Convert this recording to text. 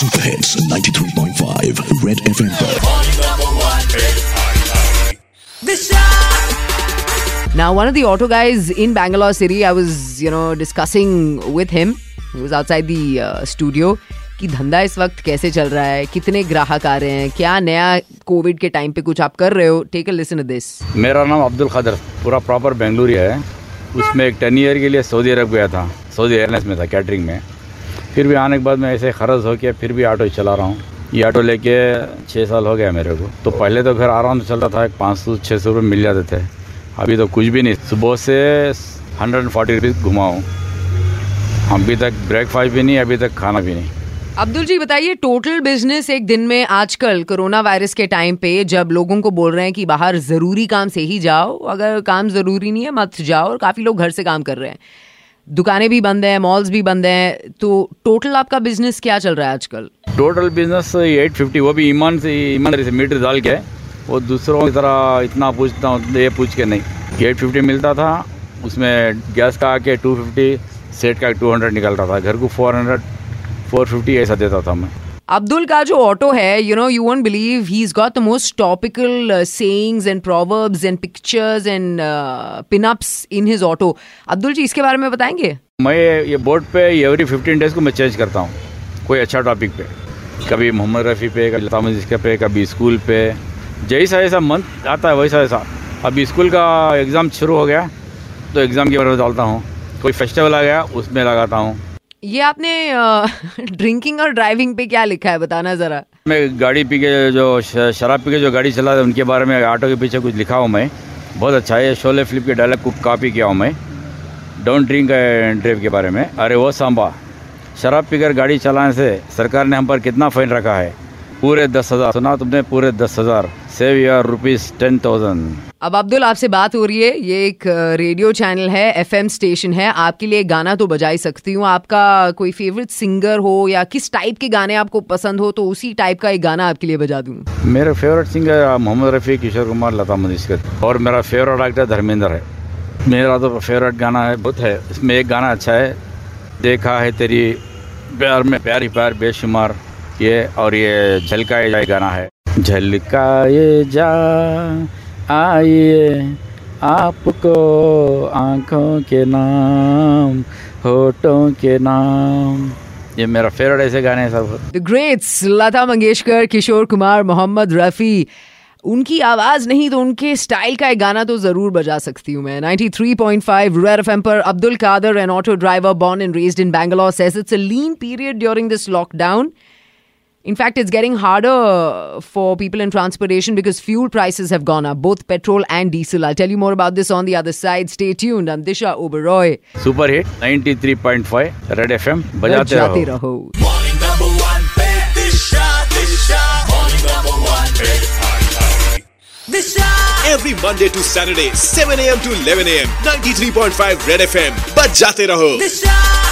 Super hits 93.5 red FM पर Now, one of the auto guys in Bangalore City, I was, you know, discussing with him. He was outside the uh, studio. कि धंधा इस वक्त कैसे चल रहा है? कितने ग्राहक आ रहे हैं? क्या नया कोविड के टाइम पे कुछ आप कर रहे हो? टेक अ लिसन दिस मेरा नाम अब्दुल खदर पूरा प्रॉपर बेंगलुरु है उसमें एक टेन ईयर के लिए सऊदी अरब गया था। सऊदी एयरलाइंस में था कैटरिंग में। फिर भी आने के बाद मैं ऐसे खर्च हो के फिर भी ऑटो चला रहा हूँ। ये ऑटो लेके छः साल हो गया मेरे को। तो पहले तो घर आराम से चलता था पाँच सौ छः सौ रुपये मिल जाते थे। अभी तो कुछ भी नहीं। सुबह से हंड्रेड एंड फोर्टी रुपीज़ घुमाऊँ। अभी तक ब्रेकफास्ट भी नहीं, अभी तक खाना भी नहीं। अब्दुल जी, बताइए टोटल बिज़नेस एक दिन में आजकल कोरोना वायरस के टाइम पे जब लोगों को बोल रहे हैं कि बाहर ज़रूरी काम से ही जाओ, अगर काम ज़रूरी नहीं है, मत जाओ, और काफ़ी लोग घर से काम कर रहे हैं। दुकानें भी बंद हैं मॉल्स भी बंद हैं तो टोटल आपका बिज़नेस क्या चल रहा है आजकल? टोटल बिज़नेस एट फिफ्टी वो भी ईमान से, ईमानदारी से मीटर डाल के, वो दूसरों की तरह इतना पूछता हूँ, ये पूछ के नहीं। एट फिफ्टी मिलता था, उसमें गैस का आके टू फिफ्टी सेट का टू हंड्रेड निकलता था, घर को फोर हंड्रेड फोर फिफ्टी ऐसा देता था मैं। अब्दुल का जो ऑटो है you know you won't believe he is got the most topical sayings and proverbs and pictures and pinups in his auto Abdul ji, इसके बारे में बताएँगे? मैं ये बोर्ड पे एवरी फिफ्टीन डेज़ को मैं चेंज करता हूँ, कोई अच्छा टॉपिक पे। कभी मोहम्मद रफ़ी पे, कभी लता मंगेशकर पे, कभी स्कूल पे। जैसा जैसा मंथ आता है, वैसा वैसा। अभी स्कूल का एग्ज़ाम शुरू हो गया तो एग्ज़ाम के बारे में डालता हूँ। कोई फेस्टिवल आ गया, उसमें लगाता हूँ। ये आपने ड्रिंकिंग और ड्राइविंग पे क्या लिखा है? बताना जरा। मैं गाड़ी पी के जो शराब पी के जो गाड़ी चला था, उनके बारे में ऑटो के पीछे कुछ लिखा हूँ मैं। बहुत अच्छा है, शोले फ़िल्म के डायलॉग को कॉपी किया हूँ मैं। डोंट ड्रिंक एंड ड्राइव के बारे में। अरे वो सांबा, शराब पीकर गाड़ी चलाने से सरकार ने हम पर कितना फाइन रखा है? पूरे दस हज़ार, सुना तुमने, पूरे दस हज़ार। Save your rupees ten thousand अब अब्दुल, आपसे बात हो रही है। ये एक रेडियो चैनल है, एफएम स्टेशन है। आपके लिए गाना तो बजा ही सकती हूँ। आपका कोई फेवरेट सिंगर हो या किस टाइप के गाने आपको पसंद हो तो उसी टाइप का एक गाना आपके लिए बजा दूँ। मेरा फेवरेट सिंगर मोहम्मद रफ़ी, किशोर कुमार, लता मंगेशकर। और मेरा फेवरेट एक्टर धर्मेंद्र है। मेरा तो फेवरेट गाना है, बहुत है। इसमें एक गाना अच्छा है, देखा है तेरी प्यार में, प्यार प्यार, बेशुमार। ये, और ये झलकाए जाए गाना है। झलकाए जा आइए, आपको आँखों के नाम, होठों के नाम। ये मेरा फेवरेट ऐसे गाने सब। The greats Lata Mangeshkar, Kishore Kumar, Mohammed Rafi. उनकी आवाज़ नहीं तो उनके स्टाइल का एक गाना तो ज़रूर बजा सकती हूँ मैं। 93.5 रेड एफएम पर Abdul Kadar an auto driver born and raised in Bangalore says it's a lean period during this lockdown. In fact, it's getting harder for people in transportation because fuel prices have gone up, both petrol and diesel. I'll tell you more about this on the other side. Stay tuned. I'm Disha Oberoi. Super hit 93.5 Red FM. Bajate, Bajate raho. raho. Morning number one Disha, Disha. Morning number one Disha. Every Monday to Saturday, 7 a.m. to 11 a.m. 93.5 Red FM. Bajate raho. Disha.